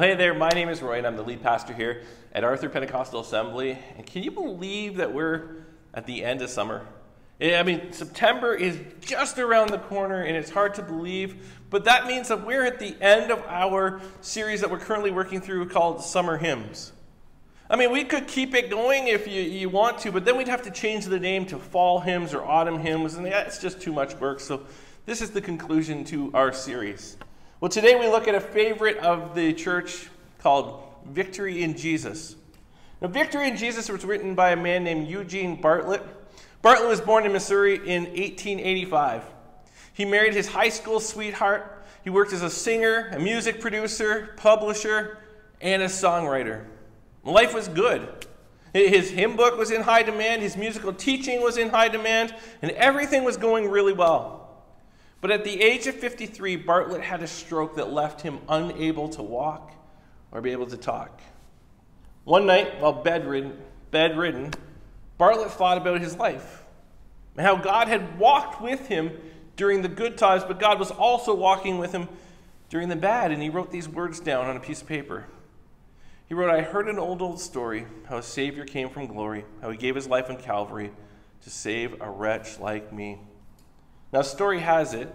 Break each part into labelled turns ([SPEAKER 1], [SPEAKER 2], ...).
[SPEAKER 1] Hey there, my name is Roy, and I'm the lead pastor here at Arthur Pentecostal Assembly. And can you believe that we're at the end of summer? I mean, September is just around the corner, and it's hard to believe, but that means that we're at the end of our series that we're currently working through called Summer Hymns. I mean, we could keep it going if you, you want to, but then we'd have to change the name to Fall Hymns or Autumn Hymns, and that's just too much work. So, this is the conclusion to our series. Well, today we look at a favorite of the church called Victory in Jesus. Now, Victory in Jesus was written by a man named Eugene Bartlett. Bartlett was born in Missouri in 1885. He married his high school sweetheart. He worked as a singer, a music producer, publisher, and a songwriter. Life was good. His hymn book was in high demand, his musical teaching was in high demand, and everything was going really well. But at the age of 53, Bartlett had a stroke that left him unable to walk or be able to talk. One night, while bedridden, bedridden Bartlett thought about his life and how God had walked with him during the good times, but God was also walking with him during the bad. And he wrote these words down on a piece of paper. He wrote, I heard an old, old story how a Savior came from glory, how he gave his life on Calvary to save a wretch like me. Now, story has it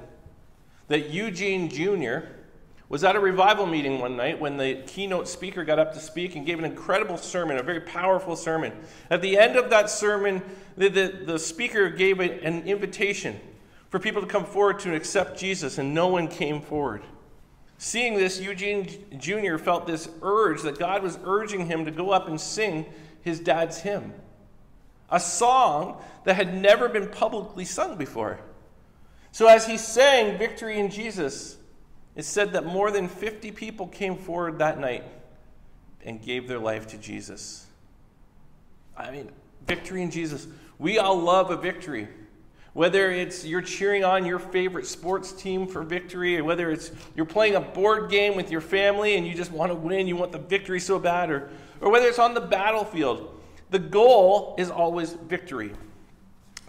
[SPEAKER 1] that Eugene Jr. was at a revival meeting one night when the keynote speaker got up to speak and gave an incredible sermon, a very powerful sermon. At the end of that sermon, the, the, the speaker gave an invitation for people to come forward to accept Jesus, and no one came forward. Seeing this, Eugene Jr. felt this urge that God was urging him to go up and sing his dad's hymn, a song that had never been publicly sung before. So, as he sang Victory in Jesus, it said that more than 50 people came forward that night and gave their life to Jesus. I mean, victory in Jesus. We all love a victory. Whether it's you're cheering on your favorite sports team for victory, or whether it's you're playing a board game with your family and you just want to win, you want the victory so bad, or, or whether it's on the battlefield, the goal is always victory.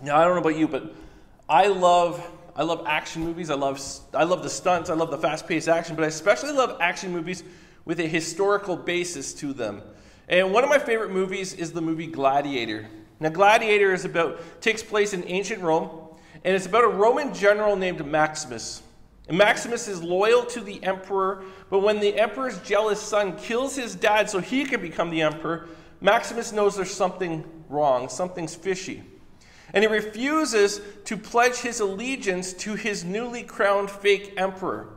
[SPEAKER 1] Now, I don't know about you, but I love I love action movies. I love, I love the stunts. I love the fast paced action, but I especially love action movies with a historical basis to them. And one of my favorite movies is the movie Gladiator. Now, Gladiator is about, takes place in ancient Rome, and it's about a Roman general named Maximus. And Maximus is loyal to the emperor, but when the emperor's jealous son kills his dad so he can become the emperor, Maximus knows there's something wrong, something's fishy and he refuses to pledge his allegiance to his newly crowned fake emperor.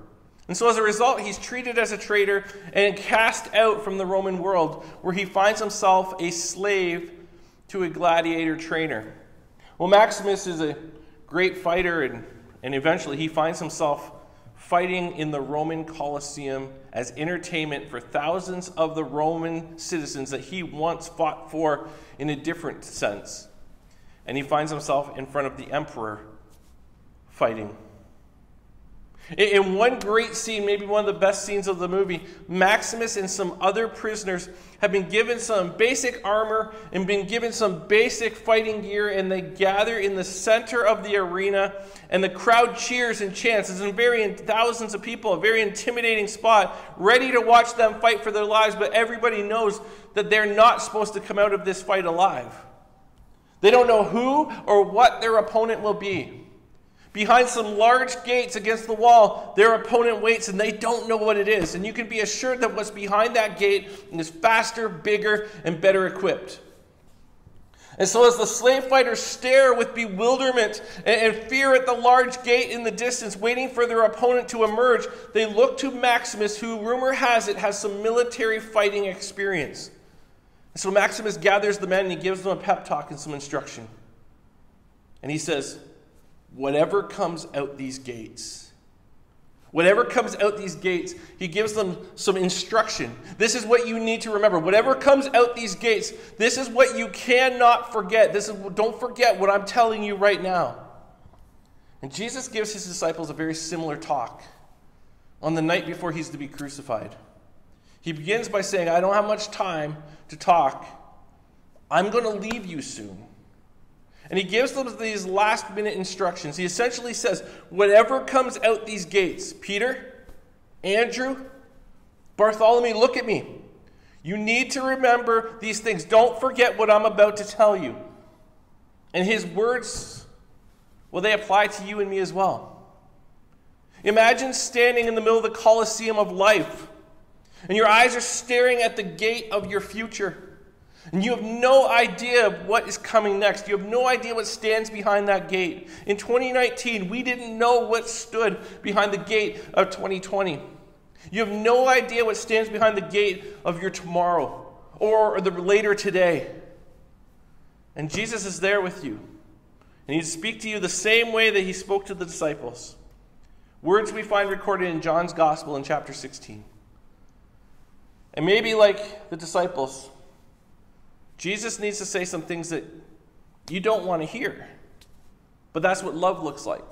[SPEAKER 1] And so, as a result, he's treated as a traitor and cast out from the Roman world, where he finds himself a slave to a gladiator trainer. Well, Maximus is a great fighter, and, and eventually he finds himself fighting in the Roman Colosseum as entertainment for thousands of the Roman citizens that he once fought for in a different sense and he finds himself in front of the emperor fighting. In one great scene, maybe one of the best scenes of the movie, Maximus and some other prisoners have been given some basic armor and been given some basic fighting gear, and they gather in the center of the arena, and the crowd cheers and chants. It's a very thousands of people, a very intimidating spot, ready to watch them fight for their lives, but everybody knows that they're not supposed to come out of this fight alive. They don't know who or what their opponent will be. Behind some large gates against the wall, their opponent waits and they don't know what it is. And you can be assured that what's behind that gate is faster, bigger, and better equipped. And so, as the slave fighters stare with bewilderment and, fear at the large gate in the distance, waiting for their opponent to emerge, they look to Maximus, who, rumor has it, has some military fighting experience. So Maximus gathers the men and he gives them a pep talk and some instruction. And he says, Whatever comes out these gates, whatever comes out these gates, he gives them some instruction. This is what you need to remember. Whatever comes out these gates, this is what you cannot forget. This is don't forget what I'm telling you right now. And Jesus gives his disciples a very similar talk on the night before he's to be crucified. He begins by saying, I don't have much time to talk. I'm going to leave you soon. And he gives them these last minute instructions. He essentially says, Whatever comes out these gates, Peter, Andrew, Bartholomew, look at me. You need to remember these things. Don't forget what I'm about to tell you. And his words, well, they apply to you and me as well. Imagine standing in the middle of the Colosseum of life, and your eyes are staring at the gate of your future. And you have no idea what is coming next. You have no idea what stands behind that gate. In 2019, we didn't know what stood behind the gate of 2020. You have no idea what stands behind the gate of your tomorrow or the later today. And Jesus is there with you. And he'd speak to you the same way that he spoke to the disciples. Words we find recorded in John's Gospel in chapter 16. And maybe like the disciples, Jesus needs to say some things that you don't want to hear. But that's what love looks like.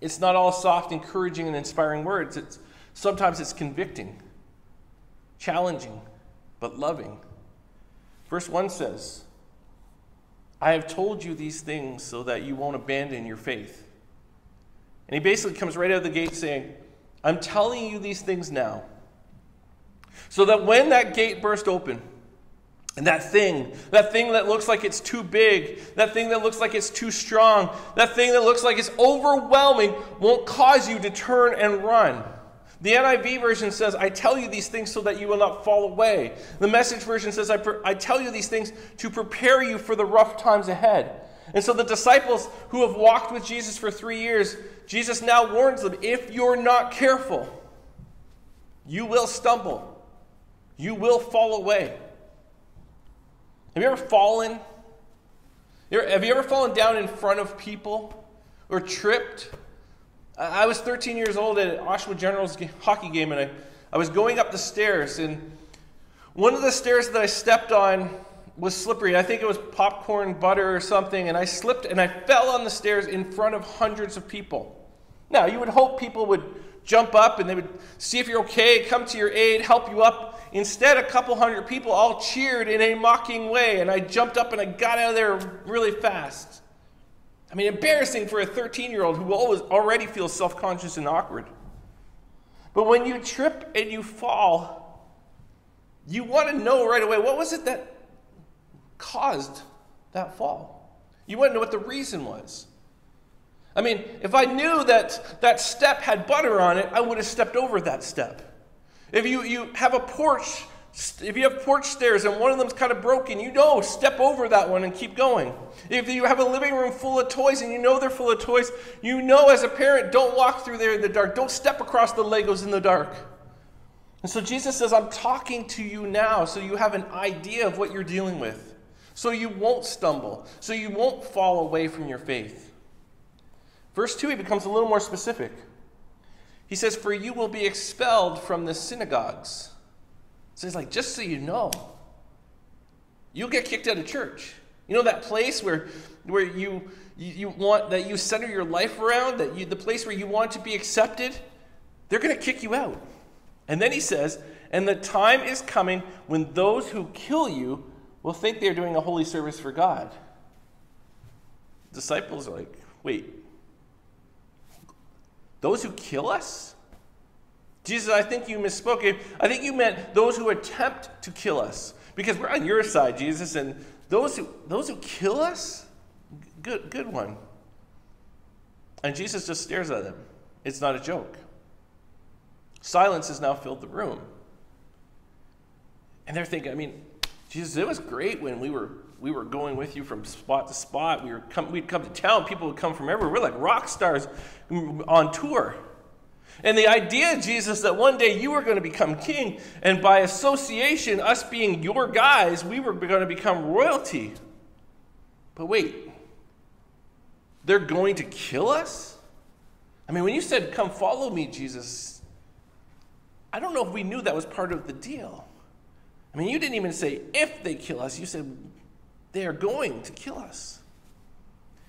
[SPEAKER 1] It's not all soft, encouraging, and inspiring words. It's sometimes it's convicting, challenging, but loving. Verse 1 says, I have told you these things so that you won't abandon your faith. And he basically comes right out of the gate saying, I'm telling you these things now, so that when that gate burst open, and that thing, that thing that looks like it's too big, that thing that looks like it's too strong, that thing that looks like it's overwhelming won't cause you to turn and run. The NIV version says, I tell you these things so that you will not fall away. The message version says, I, I tell you these things to prepare you for the rough times ahead. And so the disciples who have walked with Jesus for three years, Jesus now warns them if you're not careful, you will stumble, you will fall away. Have you ever fallen? Have you ever fallen down in front of people or tripped? I was 13 years old at an Oshawa Generals hockey game, and I, I was going up the stairs, and one of the stairs that I stepped on was slippery. I think it was popcorn butter or something, and I slipped and I fell on the stairs in front of hundreds of people. Now, you would hope people would jump up and they would see if you're okay, come to your aid, help you up. Instead, a couple hundred people all cheered in a mocking way, and I jumped up and I got out of there really fast. I mean, embarrassing for a 13 year old who always already feels self conscious and awkward. But when you trip and you fall, you want to know right away what was it that caused that fall? You want to know what the reason was. I mean, if I knew that that step had butter on it, I would have stepped over that step. If you, you have a porch, if you have porch stairs and one of them's kind of broken, you know, step over that one and keep going. If you have a living room full of toys and you know they're full of toys, you know as a parent, don't walk through there in the dark. Don't step across the Legos in the dark. And so Jesus says, I'm talking to you now so you have an idea of what you're dealing with. So you won't stumble. So you won't fall away from your faith. Verse 2, he becomes a little more specific. He says, For you will be expelled from the synagogues. So he's like, Just so you know, you'll get kicked out of church. You know that place where, where you, you, you want, that you center your life around, that you, the place where you want to be accepted? They're going to kick you out. And then he says, And the time is coming when those who kill you will think they're doing a holy service for God. Disciples are like, Wait, those who kill us? Jesus, I think you misspoke. I think you meant those who attempt to kill us. Because we're on your side, Jesus, and those who those who kill us, good good one. And Jesus just stares at them. It's not a joke. Silence has now filled the room. And they're thinking, I mean, Jesus, it was great when we were we were going with you from spot to spot. We were come, we'd come to town. People would come from everywhere. We're like rock stars on tour. And the idea, Jesus, that one day you were going to become king, and by association, us being your guys, we were going to become royalty. But wait, they're going to kill us? I mean, when you said, Come follow me, Jesus, I don't know if we knew that was part of the deal. I mean, you didn't even say if they kill us, you said they are going to kill us.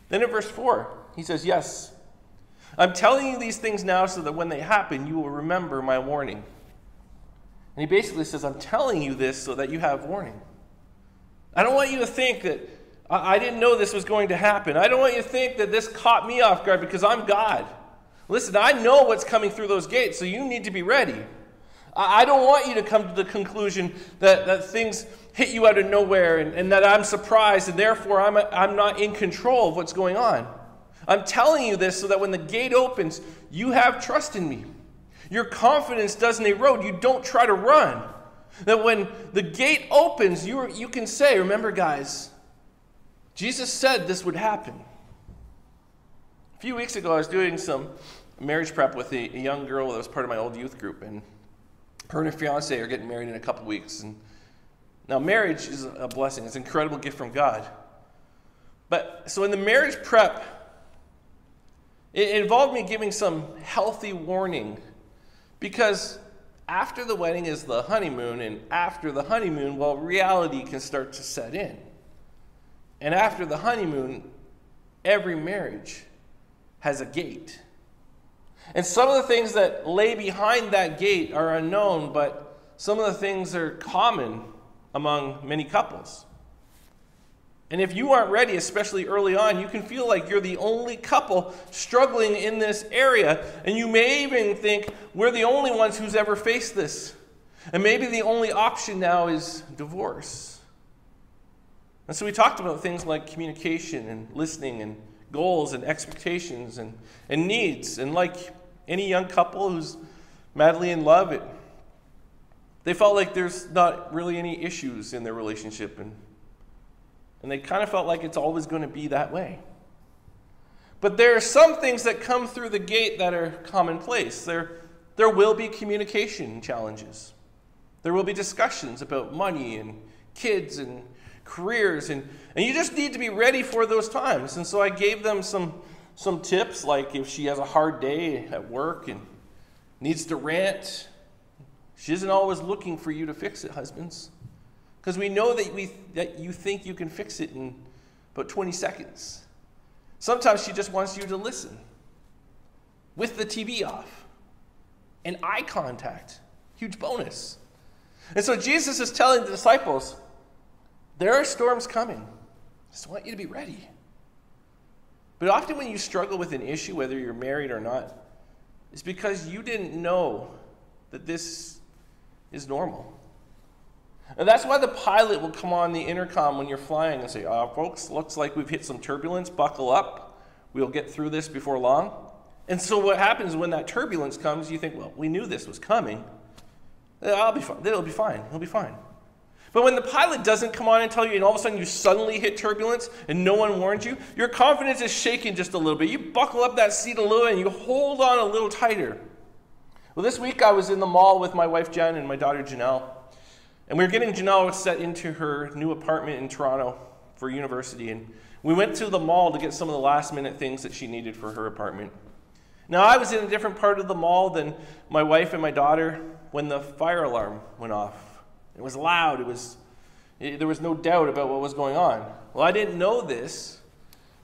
[SPEAKER 1] Then in verse 4, he says, Yes, I'm telling you these things now so that when they happen, you will remember my warning. And he basically says, I'm telling you this so that you have warning. I don't want you to think that I didn't know this was going to happen. I don't want you to think that this caught me off guard because I'm God. Listen, I know what's coming through those gates, so you need to be ready. I don't want you to come to the conclusion that, that things hit you out of nowhere and, and that I'm surprised and therefore I'm, a, I'm not in control of what's going on. I'm telling you this so that when the gate opens, you have trust in me. Your confidence doesn't erode. You don't try to run. That when the gate opens, you, you can say, Remember, guys, Jesus said this would happen. A few weeks ago, I was doing some marriage prep with a, a young girl that was part of my old youth group, and her and her fiance are getting married in a couple weeks. And now, marriage is a blessing, it's an incredible gift from God. But so in the marriage prep, it involved me giving some healthy warning because after the wedding is the honeymoon, and after the honeymoon, well, reality can start to set in. And after the honeymoon, every marriage has a gate. And some of the things that lay behind that gate are unknown, but some of the things are common among many couples. And if you aren't ready, especially early on, you can feel like you're the only couple struggling in this area. And you may even think we're the only ones who's ever faced this. And maybe the only option now is divorce. And so we talked about things like communication and listening and goals and expectations and, and needs. And like any young couple who's madly in love, it, they felt like there's not really any issues in their relationship. And and they kind of felt like it's always going to be that way. But there are some things that come through the gate that are commonplace. There, there will be communication challenges. There will be discussions about money and kids and careers. And, and you just need to be ready for those times. And so I gave them some, some tips, like if she has a hard day at work and needs to rant, she isn't always looking for you to fix it, husbands. Because we know that, we, that you think you can fix it in about 20 seconds. Sometimes she just wants you to listen with the TV off and eye contact. Huge bonus. And so Jesus is telling the disciples, there are storms coming. I just want you to be ready. But often when you struggle with an issue, whether you're married or not, it's because you didn't know that this is normal. And that's why the pilot will come on the intercom when you're flying and say, uh, folks, looks like we've hit some turbulence. Buckle up. We'll get through this before long. And so what happens when that turbulence comes, you think, well, we knew this was coming. I'll be fine. It'll be fine. It'll be fine. But when the pilot doesn't come on and tell you, and all of a sudden you suddenly hit turbulence and no one warned you, your confidence is shaking just a little bit. You buckle up that seat a little and you hold on a little tighter. Well, this week I was in the mall with my wife Jen and my daughter Janelle. And we were getting Janelle set into her new apartment in Toronto for university. And we went to the mall to get some of the last minute things that she needed for her apartment. Now, I was in a different part of the mall than my wife and my daughter when the fire alarm went off. It was loud. It was, it, there was no doubt about what was going on. Well, I didn't know this,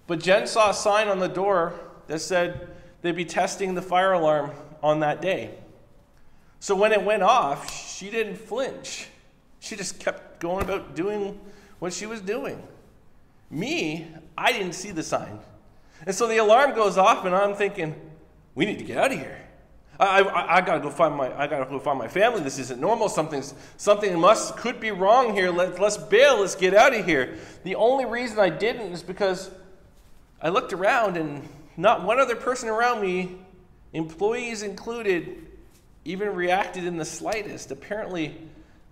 [SPEAKER 1] but Jen saw a sign on the door that said they'd be testing the fire alarm on that day. So when it went off, she didn't flinch. She just kept going about doing what she was doing. Me, I didn't see the sign. And so the alarm goes off, and I'm thinking, we need to get out of here. I, I, I, gotta go find my I gotta go find my family. This isn't normal. Something's something must could be wrong here. Let, let's bail. Let's get out of here. The only reason I didn't is because I looked around and not one other person around me, employees included, even reacted in the slightest. Apparently,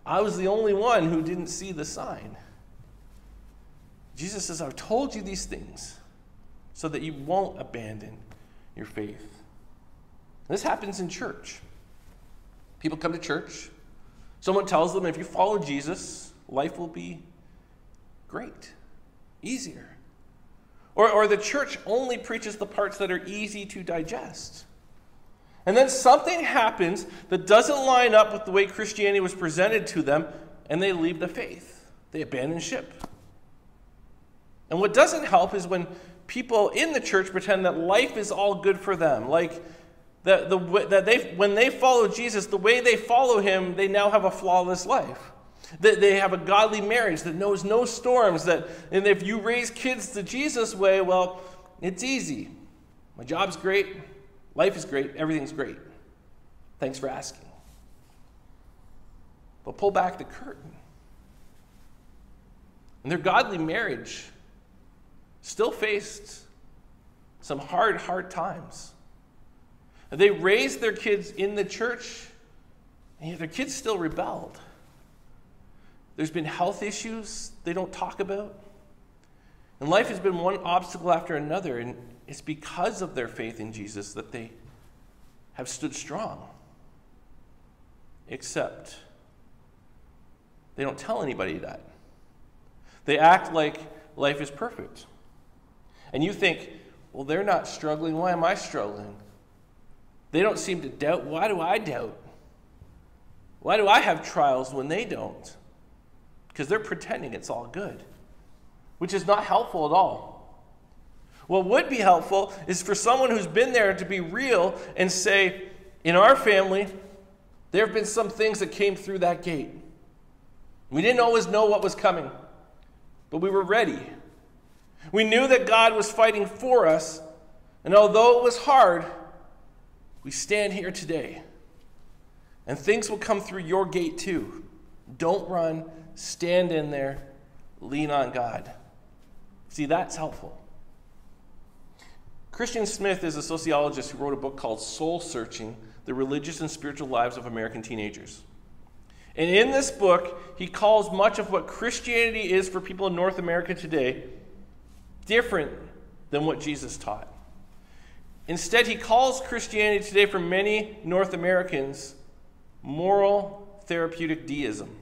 [SPEAKER 1] I was the only one who didn't see the sign. Jesus says, I've told you these things so that you won't abandon your faith. This happens in church. People come to church. Someone tells them if you follow Jesus, life will be great, easier. Or, or the church only preaches the parts that are easy to digest. And then something happens that doesn't line up with the way Christianity was presented to them, and they leave the faith. They abandon ship. And what doesn't help is when people in the church pretend that life is all good for them. Like that, the, that they, when they follow Jesus, the way they follow him, they now have a flawless life. That they have a godly marriage that knows no storms. That, and if you raise kids the Jesus way, well, it's easy. My job's great. Life is great, everything's great. Thanks for asking. but pull back the curtain. And their godly marriage still faced some hard, hard times. They raised their kids in the church, and yet their kids still rebelled. There's been health issues they don't talk about. And life has been one obstacle after another, and it's because of their faith in Jesus that they have stood strong. Except they don't tell anybody that. They act like life is perfect. And you think, well, they're not struggling. Why am I struggling? They don't seem to doubt. Why do I doubt? Why do I have trials when they don't? Because they're pretending it's all good, which is not helpful at all. What would be helpful is for someone who's been there to be real and say, in our family, there have been some things that came through that gate. We didn't always know what was coming, but we were ready. We knew that God was fighting for us, and although it was hard, we stand here today. And things will come through your gate too. Don't run, stand in there, lean on God. See, that's helpful. Christian Smith is a sociologist who wrote a book called Soul Searching The Religious and Spiritual Lives of American Teenagers. And in this book, he calls much of what Christianity is for people in North America today different than what Jesus taught. Instead, he calls Christianity today for many North Americans moral therapeutic deism.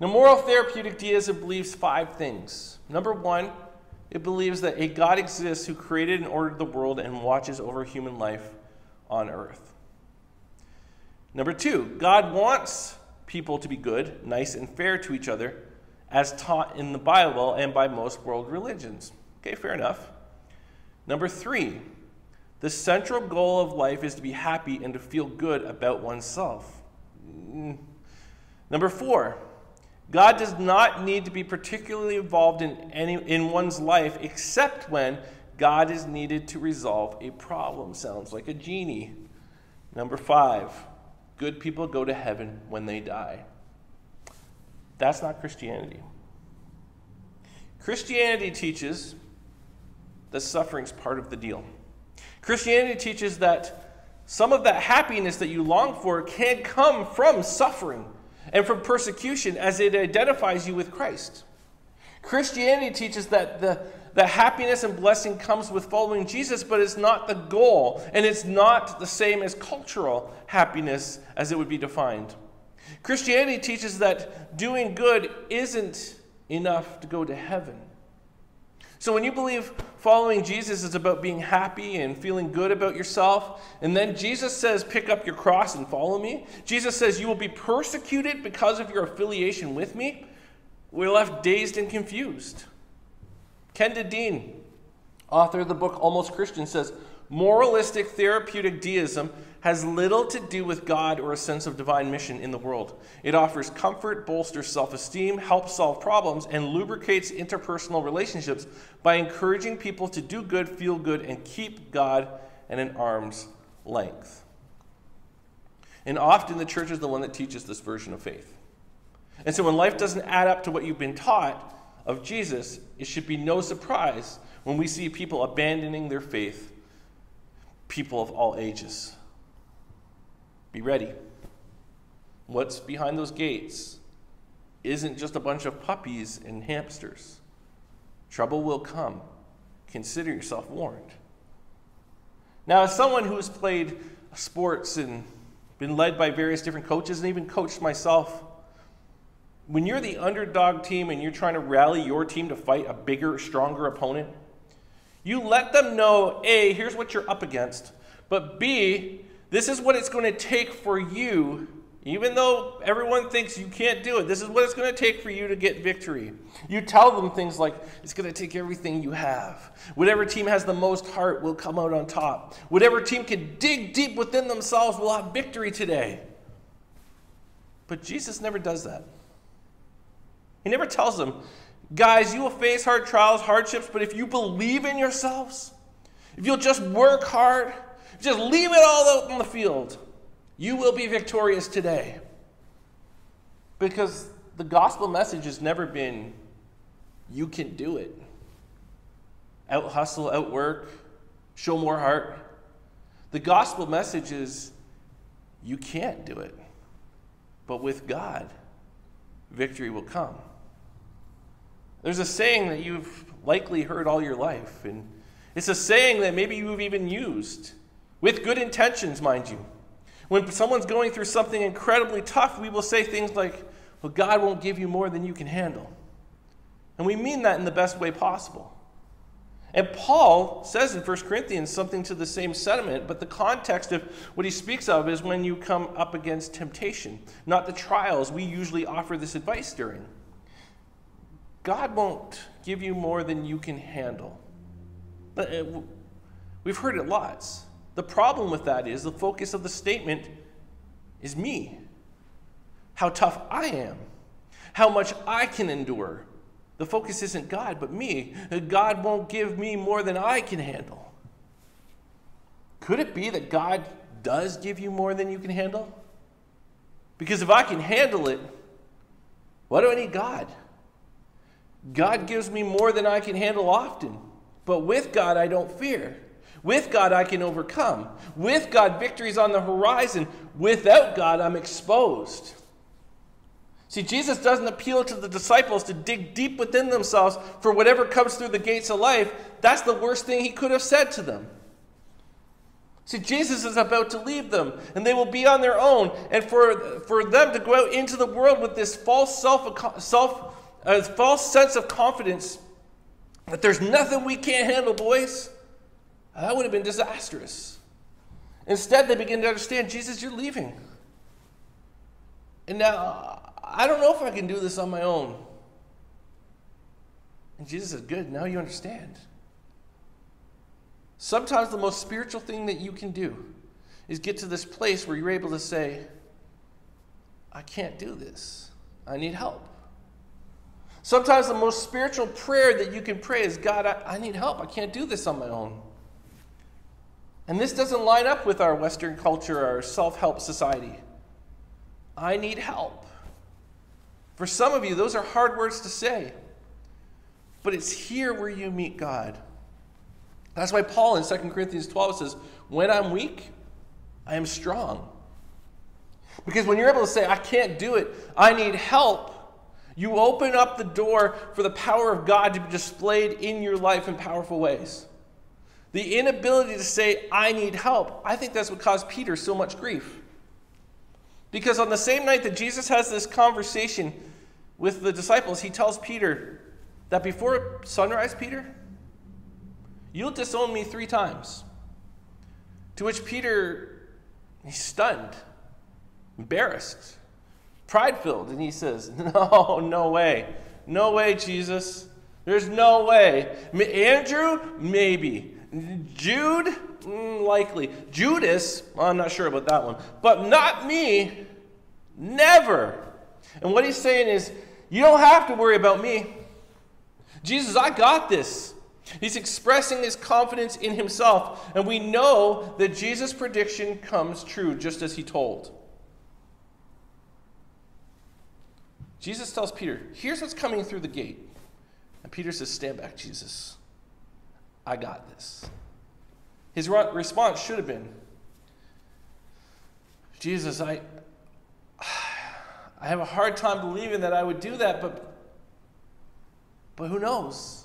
[SPEAKER 1] Now, moral therapeutic deism believes five things. Number one, it believes that a God exists who created and ordered the world and watches over human life on earth. Number two, God wants people to be good, nice, and fair to each other, as taught in the Bible and by most world religions. Okay, fair enough. Number three, the central goal of life is to be happy and to feel good about oneself. Number four, God does not need to be particularly involved in, any, in one's life except when God is needed to resolve a problem. Sounds like a genie. Number five, good people go to heaven when they die. That's not Christianity. Christianity teaches that suffering's part of the deal. Christianity teaches that some of that happiness that you long for can come from suffering and from persecution as it identifies you with Christ. Christianity teaches that the, the happiness and blessing comes with following Jesus, but it's not the goal, and it's not the same as cultural happiness as it would be defined. Christianity teaches that doing good isn't enough to go to heaven. So when you believe following Jesus is about being happy and feeling good about yourself, and then Jesus says, pick up your cross and follow me, Jesus says, you will be persecuted because of your affiliation with me, we're left dazed and confused. Kenda Dean, author of the book Almost Christian, says, moralistic therapeutic deism has little to do with God or a sense of divine mission in the world. It offers comfort, bolsters self esteem, helps solve problems, and lubricates interpersonal relationships by encouraging people to do good, feel good, and keep God at an arm's length. And often the church is the one that teaches this version of faith. And so when life doesn't add up to what you've been taught of Jesus, it should be no surprise when we see people abandoning their faith, people of all ages. Be ready. What's behind those gates isn't just a bunch of puppies and hamsters. Trouble will come. Consider yourself warned. Now, as someone who has played sports and been led by various different coaches and even coached myself, when you're the underdog team and you're trying to rally your team to fight a bigger, stronger opponent, you let them know A, here's what you're up against, but B, this is what it's going to take for you, even though everyone thinks you can't do it. This is what it's going to take for you to get victory. You tell them things like, it's going to take everything you have. Whatever team has the most heart will come out on top. Whatever team can dig deep within themselves will have victory today. But Jesus never does that. He never tells them, guys, you will face hard trials, hardships, but if you believe in yourselves, if you'll just work hard, just leave it all out on the field. You will be victorious today. Because the gospel message has never been, you can do it. Out hustle, out work, show more heart. The gospel message is, you can't do it. But with God, victory will come. There's a saying that you've likely heard all your life, and it's a saying that maybe you've even used with good intentions, mind you. When someone's going through something incredibly tough, we will say things like, Well, God won't give you more than you can handle. And we mean that in the best way possible. And Paul says in 1 Corinthians something to the same sentiment, but the context of what he speaks of is when you come up against temptation, not the trials we usually offer this advice during. God won't give you more than you can handle. Uh, we've heard it lots. The problem with that is the focus of the statement is me. How tough I am. How much I can endure. The focus isn't God, but me. God won't give me more than I can handle. Could it be that God does give you more than you can handle? Because if I can handle it, why do I need God? God gives me more than I can handle often. But with God, I don't fear. With God, I can overcome. With God, victory's on the horizon. Without God, I'm exposed. See, Jesus doesn't appeal to the disciples to dig deep within themselves for whatever comes through the gates of life. That's the worst thing he could have said to them. See, Jesus is about to leave them, and they will be on their own. And for, for them to go out into the world with this false self, self a false sense of confidence that there's nothing we can't handle, boys, Uh, that would have been disastrous. Instead, they begin to understand Jesus, you're leaving. And now, I don't know if I can do this on my own. And Jesus says, Good, now you understand. Sometimes the most spiritual thing that you can do is get to this place where you're able to say, I can't do this. I need help. Sometimes the most spiritual prayer that you can pray is God, I, I need help. I can't do this on my own. And this doesn't line up with our Western culture, our self help society. I need help. For some of you, those are hard words to say. But it's here where you meet God. That's why Paul in 2 Corinthians 12 says, When I'm weak, I am strong. Because when you're able to say, I can't do it, I need help, you open up the door for the power of God to be displayed in your life in powerful ways. The inability to say, I need help, I think that's what caused Peter so much grief. Because on the same night that Jesus has this conversation with the disciples, he tells Peter that before sunrise, Peter, you'll disown me three times. To which Peter, he's stunned, embarrassed pride filled. And he says, No, no way. No way, Jesus. There's no way. Andrew, maybe. Jude, mm, likely. Judas, I'm not sure about that one. But not me. Never. And what he's saying is, you don't have to worry about me. Jesus, I got this. He's expressing his confidence in himself. And we know that Jesus' prediction comes true, just as he told. Jesus tells Peter, Here's what's coming through the gate. And Peter says, Stand back, Jesus. I got this. His response should have been, Jesus, I, I have a hard time believing that I would do that, but, but who knows?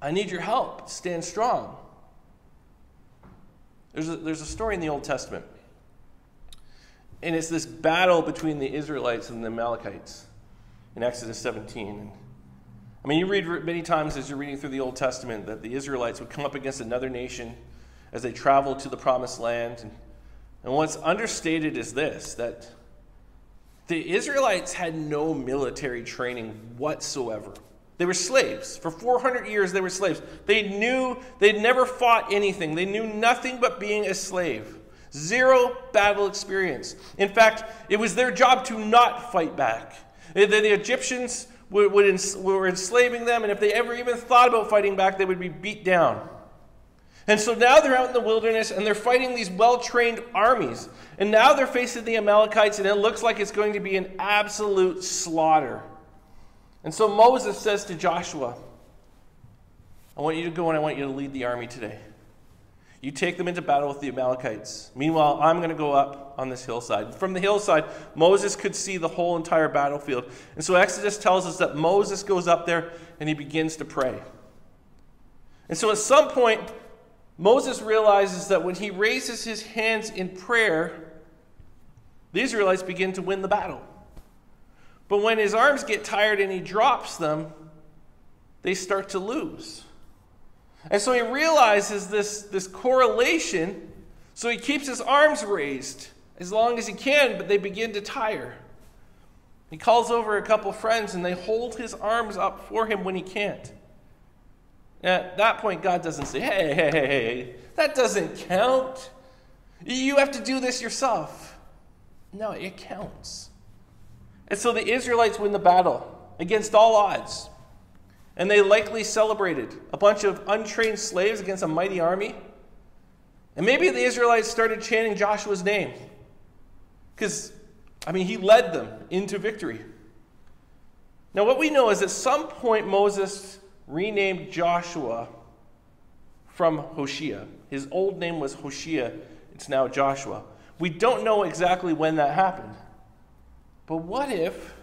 [SPEAKER 1] I need your help. Stand strong. There's a, there's a story in the Old Testament and it's this battle between the Israelites and the Amalekites in Exodus 17. I mean, you read many times as you're reading through the Old Testament that the Israelites would come up against another nation as they traveled to the promised land. And, and what's understated is this that the Israelites had no military training whatsoever. They were slaves. For 400 years, they were slaves. They knew they'd never fought anything, they knew nothing but being a slave. Zero battle experience. In fact, it was their job to not fight back. The, the Egyptians would, would were enslaving them, and if they ever even thought about fighting back, they would be beat down. And so now they're out in the wilderness and they're fighting these well trained armies. And now they're facing the Amalekites, and it looks like it's going to be an absolute slaughter. And so Moses says to Joshua, I want you to go and I want you to lead the army today. You take them into battle with the Amalekites. Meanwhile, I'm going to go up on this hillside. From the hillside, Moses could see the whole entire battlefield. And so Exodus tells us that Moses goes up there and he begins to pray. And so at some point, Moses realizes that when he raises his hands in prayer, the Israelites begin to win the battle. But when his arms get tired and he drops them, they start to lose. And so he realizes this, this correlation, so he keeps his arms raised as long as he can, but they begin to tire. He calls over a couple friends and they hold his arms up for him when he can't. At that point, God doesn't say, hey, hey, hey, hey, that doesn't count. You have to do this yourself. No, it counts. And so the Israelites win the battle against all odds. And they likely celebrated a bunch of untrained slaves against a mighty army. And maybe the Israelites started chanting Joshua's name. Because, I mean, he led them into victory. Now, what we know is at some point Moses renamed Joshua from Hoshea. His old name was Hoshea, it's now Joshua. We don't know exactly when that happened. But what if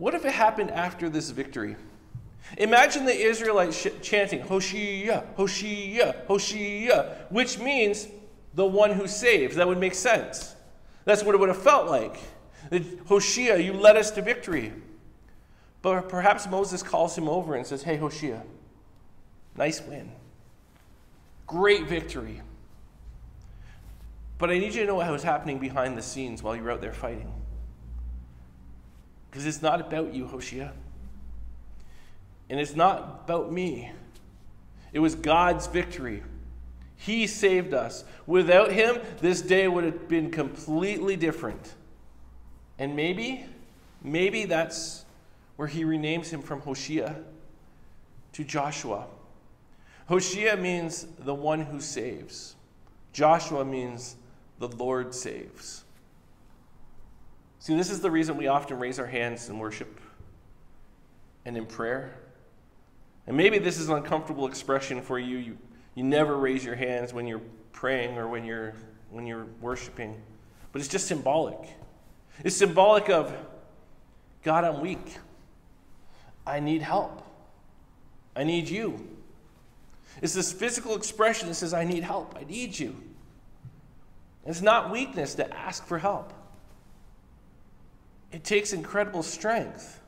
[SPEAKER 1] what if it happened after this victory? Imagine the Israelites chanting, Hoshea, Hoshea, Hoshea, which means the one who saves. That would make sense. That's what it would have felt like. Hoshea, you led us to victory. But perhaps Moses calls him over and says, Hey, Hoshea, nice win. Great victory. But I need you to know what was happening behind the scenes while you were out there fighting. Because it's not about you, Hoshea. And it's not about me. It was God's victory. He saved us. Without Him, this day would have been completely different. And maybe, maybe that's where He renames him from Hoshea to Joshua. Hoshea means the one who saves, Joshua means the Lord saves. See, this is the reason we often raise our hands in worship and in prayer. And maybe this is an uncomfortable expression for you. You, you never raise your hands when you're praying or when you're, when you're worshiping. But it's just symbolic. It's symbolic of God, I'm weak. I need help. I need you. It's this physical expression that says, I need help. I need you. It's not weakness to ask for help. It takes incredible strength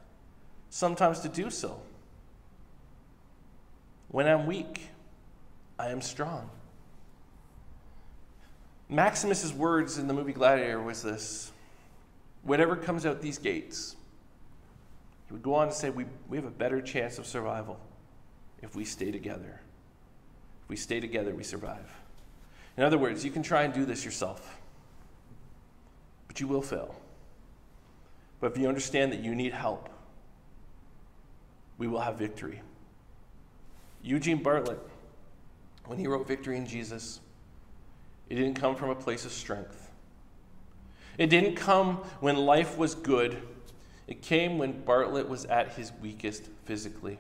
[SPEAKER 1] sometimes to do so. When I'm weak, I am strong. Maximus's words in the movie Gladiator was this whatever comes out these gates, he would go on to say, we, we have a better chance of survival if we stay together. If we stay together, we survive. In other words, you can try and do this yourself, but you will fail. But if you understand that you need help, we will have victory. Eugene Bartlett, when he wrote Victory in Jesus, it didn't come from a place of strength. It didn't come when life was good. It came when Bartlett was at his weakest physically.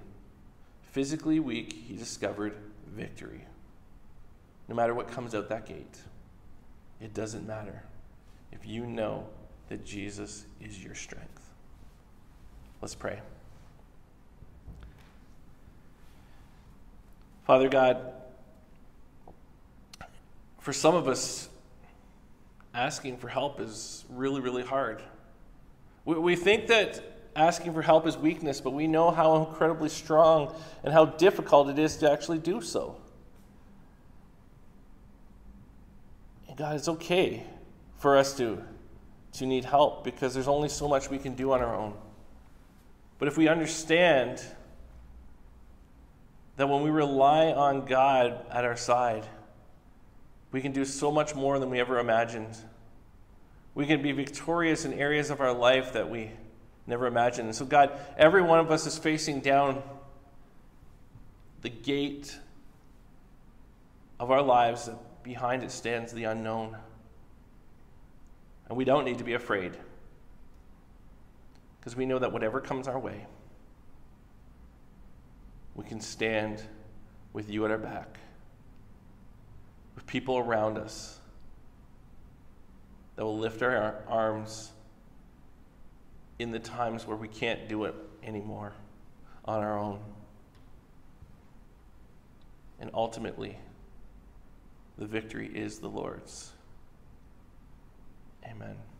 [SPEAKER 1] Physically weak, he discovered victory. No matter what comes out that gate, it doesn't matter if you know that Jesus is your strength. Let's pray. Father God, for some of us, asking for help is really, really hard. We, we think that asking for help is weakness, but we know how incredibly strong and how difficult it is to actually do so. And God, it's okay for us to to need help because there's only so much we can do on our own. But if we understand that when we rely on God at our side, we can do so much more than we ever imagined. We can be victorious in areas of our life that we never imagined. And so, God, every one of us is facing down the gate of our lives, behind it stands the unknown. And we don't need to be afraid because we know that whatever comes our way, we can stand with you at our back, with people around us that will lift our arms in the times where we can't do it anymore on our own. And ultimately, the victory is the Lord's. Amen.